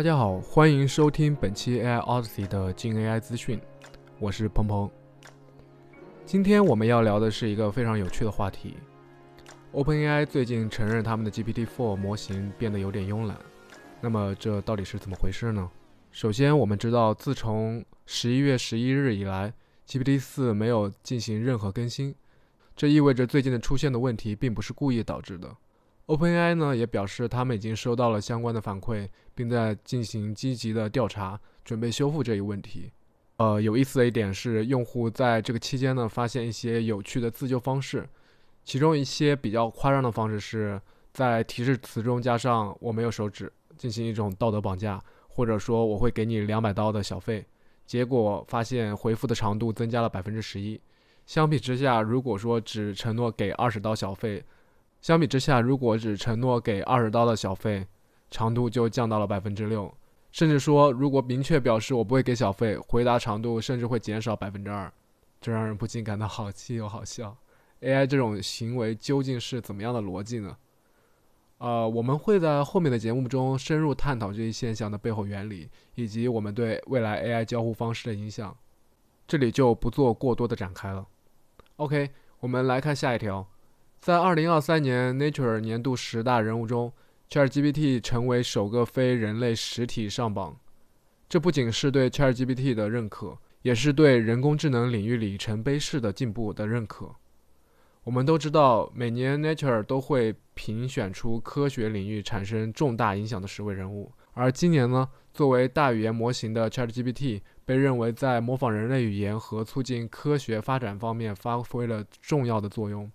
大家好，欢迎收听本期 AI Odyssey 的精 AI 资讯，我是鹏鹏。今天我们要聊的是一个非常有趣的话题。OpenAI 最近承认他们的 GPT-4 模型变得有点慵懒，那么这到底是怎么回事呢？首先，我们知道自从十一月十一日以来，GPT-4 没有进行任何更新，这意味着最近的出现的问题并不是故意导致的。OpenAI 呢也表示，他们已经收到了相关的反馈，并在进行积极的调查，准备修复这一问题。呃，有意思的一点是，用户在这个期间呢，发现一些有趣的自救方式，其中一些比较夸张的方式是在提示词中加上“我没有手指”，进行一种道德绑架，或者说我会给你两百刀的小费。结果发现回复的长度增加了百分之十一。相比之下，如果说只承诺给二十刀小费，相比之下，如果只承诺给二十刀的小费，长度就降到了百分之六。甚至说，如果明确表示我不会给小费，回答长度甚至会减少百分之二。这让人不禁感到好气又好笑。AI 这种行为究竟是怎么样的逻辑呢？呃，我们会在后面的节目中深入探讨这一现象的背后原理，以及我们对未来 AI 交互方式的影响。这里就不做过多的展开了。OK，我们来看下一条。在二零二三年 Nature 年度十大人物中，ChatGPT 成为首个非人类实体上榜。这不仅是对 ChatGPT 的认可，也是对人工智能领域里程碑式的进步的认可。我们都知道，每年 Nature 都会评选出科学领域产生重大影响的十位人物，而今年呢，作为大语言模型的 ChatGPT 被认为在模仿人类语言和促进科学发展方面发挥了重要的作用。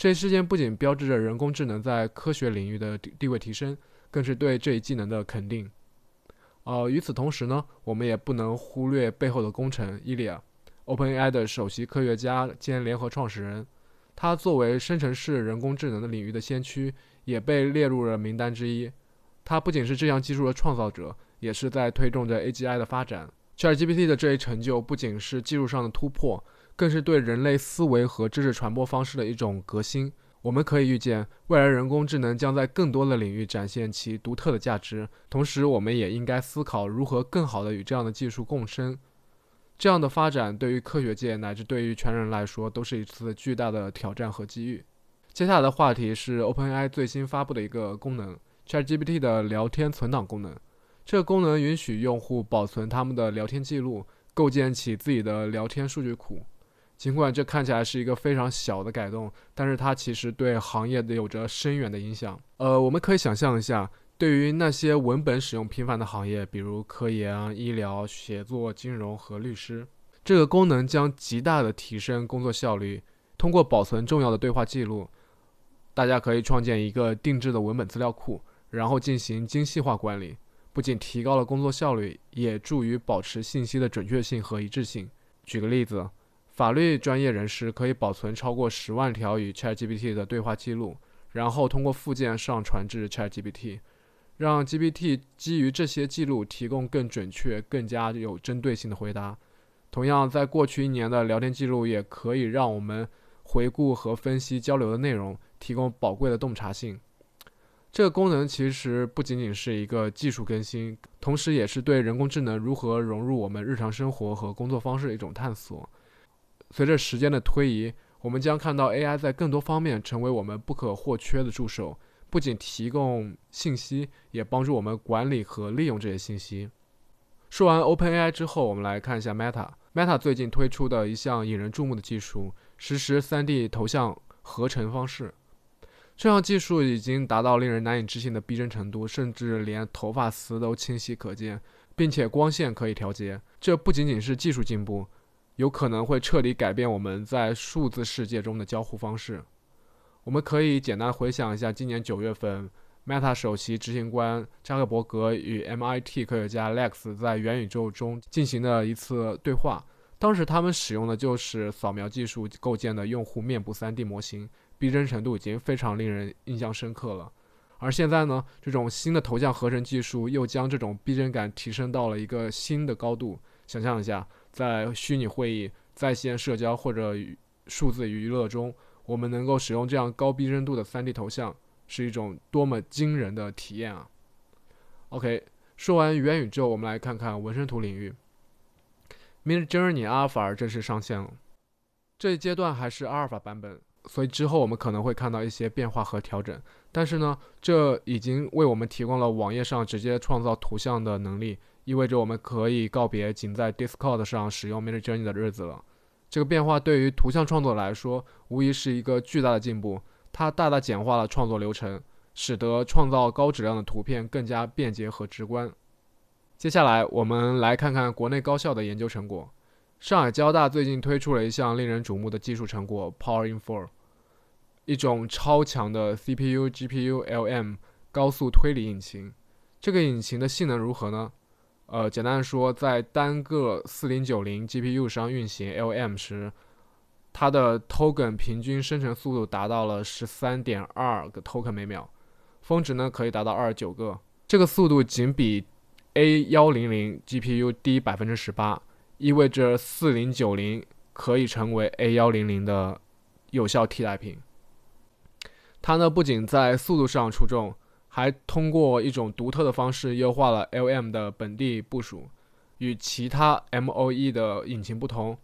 这一事件不仅标志着人工智能在科学领域的地位提升，更是对这一技能的肯定。呃，与此同时呢，我们也不能忽略背后的功臣伊利亚，OpenAI 的首席科学家兼联合创始人。他作为生成式人工智能的领域的先驱，也被列入了名单之一。他不仅是这项技术的创造者，也是在推动着 AGI 的发展。ChatGPT 的这一成就不仅是技术上的突破。更是对人类思维和知识传播方式的一种革新。我们可以预见，未来人工智能将在更多的领域展现其独特的价值。同时，我们也应该思考如何更好地与这样的技术共生。这样的发展对于科学界乃至对于全人来说，都是一次巨大的挑战和机遇。接下来的话题是 OpenAI 最新发布的一个功能 ——ChatGPT 的聊天存档功能。这个功能允许用户保存他们的聊天记录，构建起自己的聊天数据库。尽管这看起来是一个非常小的改动，但是它其实对行业有着深远的影响。呃，我们可以想象一下，对于那些文本使用频繁的行业，比如科研、医疗、写作、金融和律师，这个功能将极大的提升工作效率。通过保存重要的对话记录，大家可以创建一个定制的文本资料库，然后进行精细化管理，不仅提高了工作效率，也助于保持信息的准确性和一致性。举个例子。法律专业人士可以保存超过十万条与 ChatGPT 的对话记录，然后通过附件上传至 ChatGPT，让 GPT 基于这些记录提供更准确、更加有针对性的回答。同样，在过去一年的聊天记录也可以让我们回顾和分析交流的内容，提供宝贵的洞察性。这个功能其实不仅仅是一个技术更新，同时也是对人工智能如何融入我们日常生活和工作方式的一种探索。随着时间的推移，我们将看到 AI 在更多方面成为我们不可或缺的助手，不仅提供信息，也帮助我们管理和利用这些信息。说完 OpenAI 之后，我们来看一下 Meta。Meta 最近推出的一项引人注目的技术——实时 3D 头像合成方式。这项技术已经达到令人难以置信的逼真程度，甚至连头发丝都清晰可见，并且光线可以调节。这不仅仅是技术进步。有可能会彻底改变我们在数字世界中的交互方式。我们可以简单回想一下，今年九月份，Meta 首席执行官扎克伯格与 MIT 科学家 Lex 在元宇宙中进行的一次对话。当时他们使用的就是扫描技术构建的用户面部 3D 模型，逼真程度已经非常令人印象深刻了。而现在呢，这种新的头像合成技术又将这种逼真感提升到了一个新的高度。想象一下。在虚拟会议、在线社交或者数字娱乐中，我们能够使用这样高逼真度的 3D 头像，是一种多么惊人的体验啊！OK，说完元宇宙，我们来看看纹身图领域。Midjourney Alpha 正式上线了，这一阶段还是阿尔法版本，所以之后我们可能会看到一些变化和调整。但是呢，这已经为我们提供了网页上直接创造图像的能力，意味着我们可以告别仅在 Discord 上使用 Midjourney 的日子了。这个变化对于图像创作来说，无疑是一个巨大的进步，它大大简化了创作流程。使得创造高质量的图片更加便捷和直观。接下来，我们来看看国内高校的研究成果。上海交大最近推出了一项令人瞩目的技术成果 ——PowerInfo，一种超强的 CPU、GPU、LM 高速推理引擎。这个引擎的性能如何呢？呃，简单说，在单个4090 GPU 上运行 LM 时，它的 token 平均生成速度达到了13.2个 token 每秒。峰值呢可以达到二十九个，这个速度仅比 A 幺零零 GPU 低百分之十八，意味着四零九零可以成为 A 幺零零的有效替代品。它呢不仅在速度上出众，还通过一种独特的方式优化了 LM 的本地部署。与其他 MOE 的引擎不同，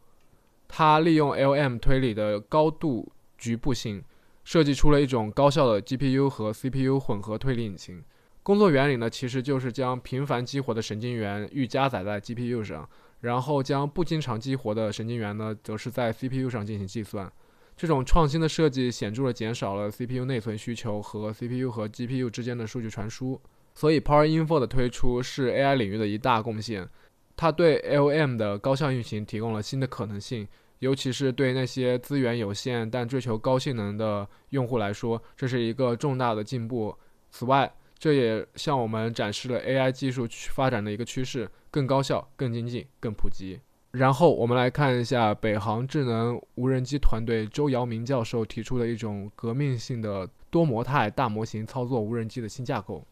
它利用 LM 推理的高度局部性。设计出了一种高效的 GPU 和 CPU 混合推理引擎。工作原理呢，其实就是将频繁激活的神经元预加载在 GPU 上，然后将不经常激活的神经元呢，则是在 CPU 上进行计算。这种创新的设计显著地减少了 CPU 内存需求和 CPU 和 GPU 之间的数据传输。所以，PowerInfo 的推出是 AI 领域的一大贡献。它对 LM 的高效运行提供了新的可能性。尤其是对那些资源有限但追求高性能的用户来说，这是一个重大的进步。此外，这也向我们展示了 AI 技术发展的一个趋势：更高效、更经济、更普及。然后，我们来看一下北航智能无人机团队周尧明教授提出的一种革命性的多模态大模型操作无人机的新架构。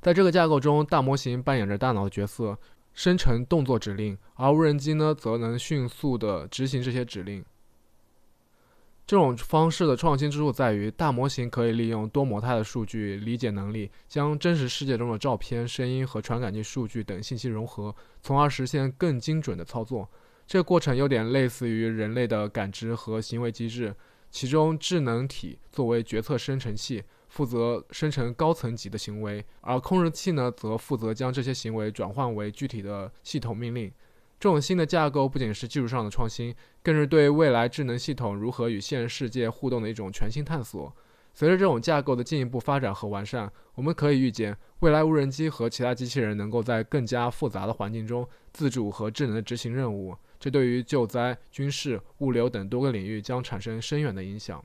在这个架构中，大模型扮演着大脑的角色。生成动作指令，而无人机呢，则能迅速地执行这些指令。这种方式的创新之处在于，大模型可以利用多模态的数据理解能力，将真实世界中的照片、声音和传感器数据等信息融合，从而实现更精准的操作。这个过程有点类似于人类的感知和行为机制，其中智能体作为决策生成器。负责生成高层级的行为，而控制器呢，则负责将这些行为转换为具体的系统命令。这种新的架构不仅是技术上的创新，更是对未来智能系统如何与现实世界互动的一种全新探索。随着这种架构的进一步发展和完善，我们可以预见，未来无人机和其他机器人能够在更加复杂的环境中自主和智能的执行任务。这对于救灾、军事、物流等多个领域将产生深远的影响。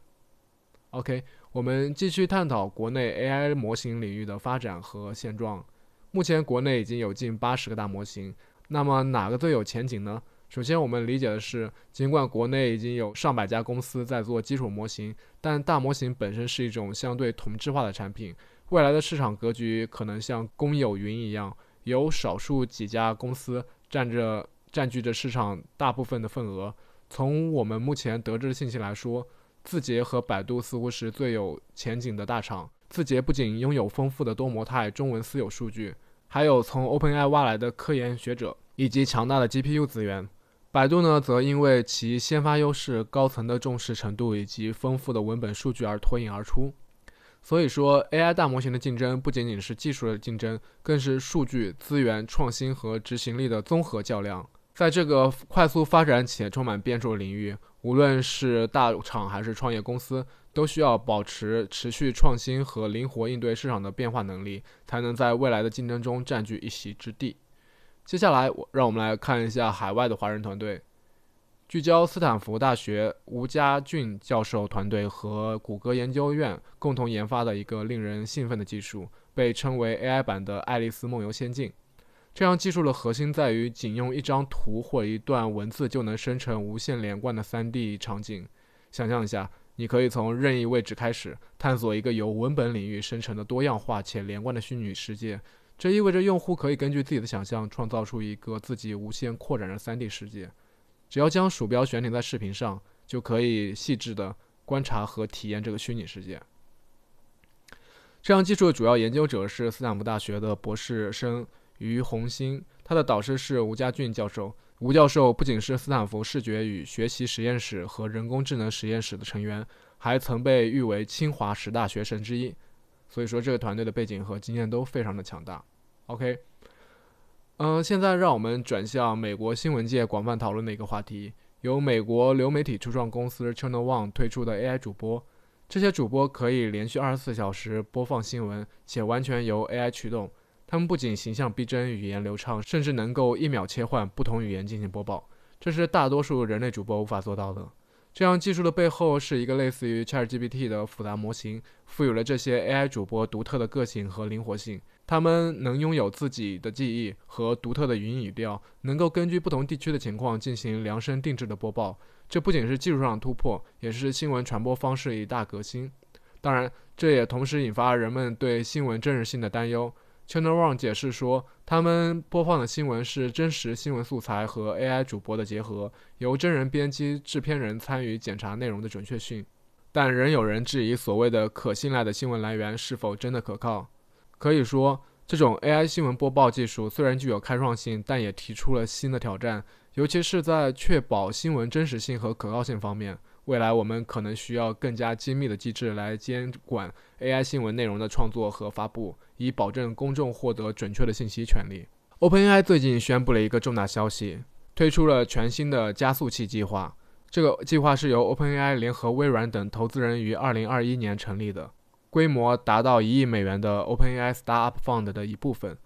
OK。我们继续探讨国内 AI 模型领域的发展和现状。目前国内已经有近八十个大模型，那么哪个最有前景呢？首先，我们理解的是，尽管国内已经有上百家公司在做基础模型，但大模型本身是一种相对同质化的产品。未来的市场格局可能像公有云一样，有少数几家公司占着占据着市场大部分的份额。从我们目前得知的信息来说。字节和百度似乎是最有前景的大厂。字节不仅拥有丰富的多模态中文私有数据，还有从 OpenAI 挖来的科研学者以及强大的 GPU 资源。百度呢，则因为其先发优势、高层的重视程度以及丰富的文本数据而脱颖而出。所以说，AI 大模型的竞争不仅仅是技术的竞争，更是数据、资源、创新和执行力的综合较量。在这个快速发展且充满变数的领域，无论是大厂还是创业公司，都需要保持持续创新和灵活应对市场的变化能力，才能在未来的竞争中占据一席之地。接下来，我让我们来看一下海外的华人团队，聚焦斯坦福大学吴家俊教授团队和谷歌研究院共同研发的一个令人兴奋的技术，被称为 AI 版的《爱丽丝梦游仙境》。这项技术的核心在于，仅用一张图或一段文字就能生成无限连贯的 3D 场景。想象一下，你可以从任意位置开始探索一个由文本领域生成的多样化且连贯的虚拟世界。这意味着用户可以根据自己的想象创造出一个自己无限扩展的 3D 世界。只要将鼠标悬停在视频上，就可以细致地观察和体验这个虚拟世界。这项技术的主要研究者是斯坦福大学的博士生于红星，他的导师是吴家俊教授。吴教授不仅是斯坦福视觉与学习实验室和人工智能实验室的成员，还曾被誉为清华十大学神之一。所以说，这个团队的背景和经验都非常的强大。OK，嗯，现在让我们转向美国新闻界广泛讨论的一个话题，由美国流媒体初创公司 Channel One 推出的 AI 主播。这些主播可以连续二十四小时播放新闻，且完全由 AI 驱动。他们不仅形象逼真、语言流畅，甚至能够一秒切换不同语言进行播报，这是大多数人类主播无法做到的。这样技术的背后是一个类似于 ChatGPT 的复杂模型，赋予了这些 AI 主播独特的个性和灵活性。他们能拥有自己的记忆和独特的语音语调，能够根据不同地区的情况进行量身定制的播报。这不仅是技术上的突破，也是新闻传播方式一大革新。当然，这也同时引发人们对新闻真实性的担忧。Channel One 解释说，他们播放的新闻是真实新闻素材和 AI 主播的结合，由真人编辑、制片人参与检查内容的准确性。但仍有人质疑所谓的可信赖的新闻来源是否真的可靠。可以说，这种 AI 新闻播报技术虽然具有开创性，但也提出了新的挑战。尤其是在确保新闻真实性和可靠性方面，未来我们可能需要更加精密的机制来监管 AI 新闻内容的创作和发布，以保证公众获得准确的信息权利。OpenAI 最近宣布了一个重大消息，推出了全新的加速器计划。这个计划是由 OpenAI 联合微软等投资人于2021年成立的，规模达到一亿美元的 OpenAI Startup Fund 的一部分。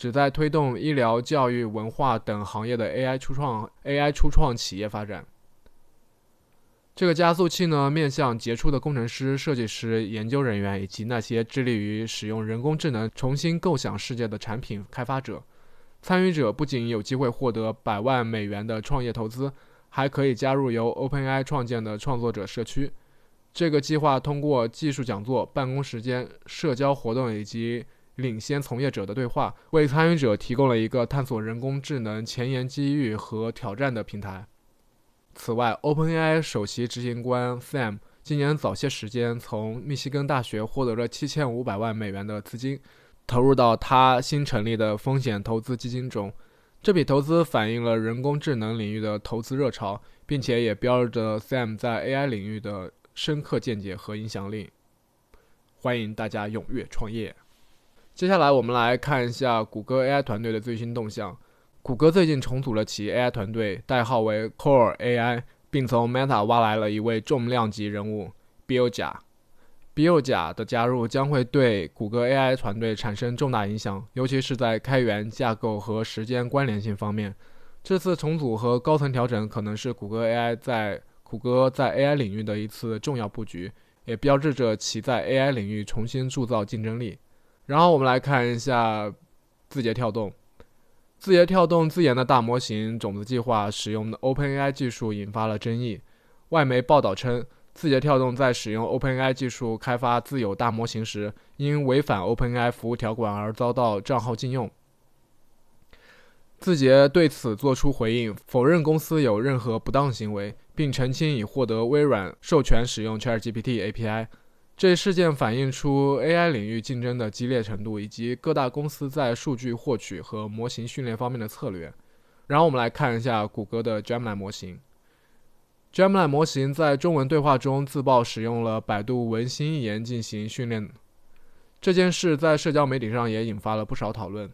旨在推动医疗、教育、文化等行业的 AI 初创 AI 初创企业发展。这个加速器呢，面向杰出的工程师、设计师、研究人员以及那些致力于使用人工智能重新构想世界的产品开发者。参与者不仅有机会获得百万美元的创业投资，还可以加入由 OpenAI 创建的创作者社区。这个计划通过技术讲座、办公时间、社交活动以及领先从业者的对话，为参与者提供了一个探索人工智能前沿机遇和挑战的平台。此外，OpenAI 首席执行官 Sam 今年早些时间从密西根大学获得了七千五百万美元的资金，投入到他新成立的风险投资基金中。这笔投资反映了人工智能领域的投资热潮，并且也标志着 Sam 在 AI 领域的深刻见解和影响力。欢迎大家踊跃创业！接下来我们来看一下谷歌 AI 团队的最新动向。谷歌最近重组了其 AI 团队，代号为 Core AI，并从 Meta 挖来了一位重量级人物 Bill 贾。Bill 贾的加入将会对谷歌 AI 团队产生重大影响，尤其是在开源、架构和时间关联性方面。这次重组和高层调整可能是谷歌 AI 在谷歌在 AI 领域的一次重要布局，也标志着其在 AI 领域重新铸造竞争力。然后我们来看一下字节跳动。字节跳动自研的大模型种子计划使用的 OpenAI 技术引发了争议。外媒报道称，字节跳动在使用 OpenAI 技术开发自有大模型时，因违反 OpenAI 服务条款而遭到账号禁用。字节对此作出回应，否认公司有任何不当行为，并澄清已获得微软授权使用 ChatGPT API。这一事件反映出 AI 领域竞争的激烈程度，以及各大公司在数据获取和模型训练方面的策略。然后我们来看一下谷歌的 Gemini 模型。Gemini 模型在中文对话中自曝使用了百度文心一言进行训练，这件事在社交媒体上也引发了不少讨论。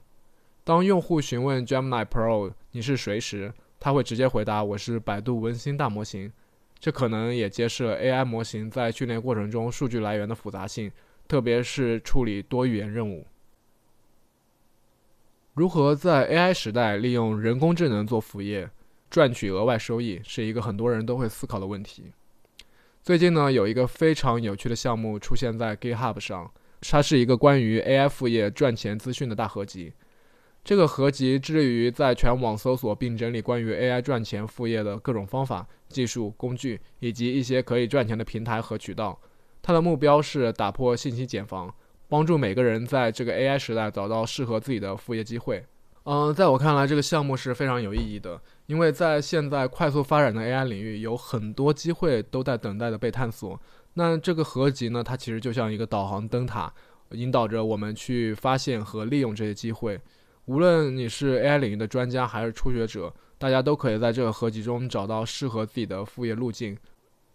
当用户询问 Gemini Pro 你是谁时，他会直接回答我是百度文心大模型。这可能也揭示了 AI 模型在训练过程中数据来源的复杂性，特别是处理多语言任务。如何在 AI 时代利用人工智能做副业，赚取额外收益，是一个很多人都会思考的问题。最近呢，有一个非常有趣的项目出现在 GitHub 上，它是一个关于 AI 副业赚钱资讯的大合集。这个合集致力于在全网搜索并整理关于 AI 赚钱副业的各种方法、技术、工具以及一些可以赚钱的平台和渠道。它的目标是打破信息茧房，帮助每个人在这个 AI 时代找到适合自己的副业机会。嗯，在我看来，这个项目是非常有意义的，因为在现在快速发展的 AI 领域，有很多机会都在等待着被探索。那这个合集呢，它其实就像一个导航灯塔。引导着我们去发现和利用这些机会。无论你是 AI 领域的专家还是初学者，大家都可以在这个合集中找到适合自己的副业路径。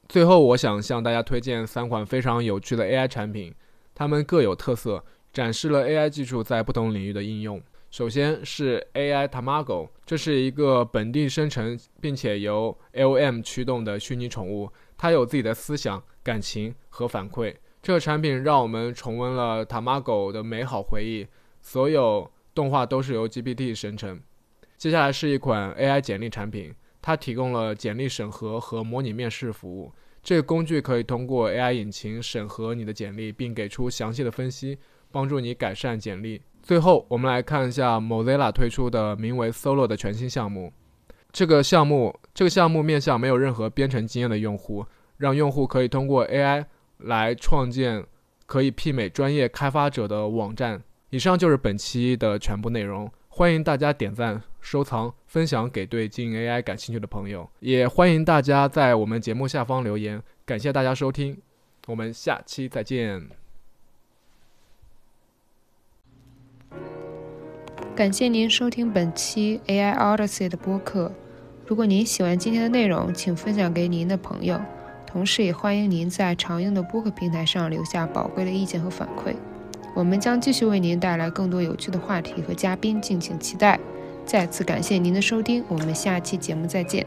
最后，我想向大家推荐三款非常有趣的 AI 产品，它们各有特色，展示了 AI 技术在不同领域的应用。首先是 AI Tamago，这是一个本地生成并且由 LM 驱动的虚拟宠物，它有自己的思想、感情和反馈。这个产品让我们重温了 Tamago 的美好回忆。所有动画都是由 GPT 生成。接下来是一款 AI 简历产品，它提供了简历审核和模拟面试服务。这个工具可以通过 AI 引擎审核你的简历，并给出详细的分析，帮助你改善简历。最后，我们来看一下 Mozilla 推出的名为 Solo 的全新项目。这个项目，这个项目面向没有任何编程经验的用户，让用户可以通过 AI 来创建可以媲美专业开发者的网站。以上就是本期的全部内容。欢迎大家点赞、收藏、分享给对经营 AI 感兴趣的朋友，也欢迎大家在我们节目下方留言。感谢大家收听，我们下期再见。感谢您收听本期 AI Odyssey 的播客。如果您喜欢今天的内容，请分享给您的朋友。同时，也欢迎您在常用的播客平台上留下宝贵的意见和反馈。我们将继续为您带来更多有趣的话题和嘉宾，敬请期待。再次感谢您的收听，我们下期节目再见。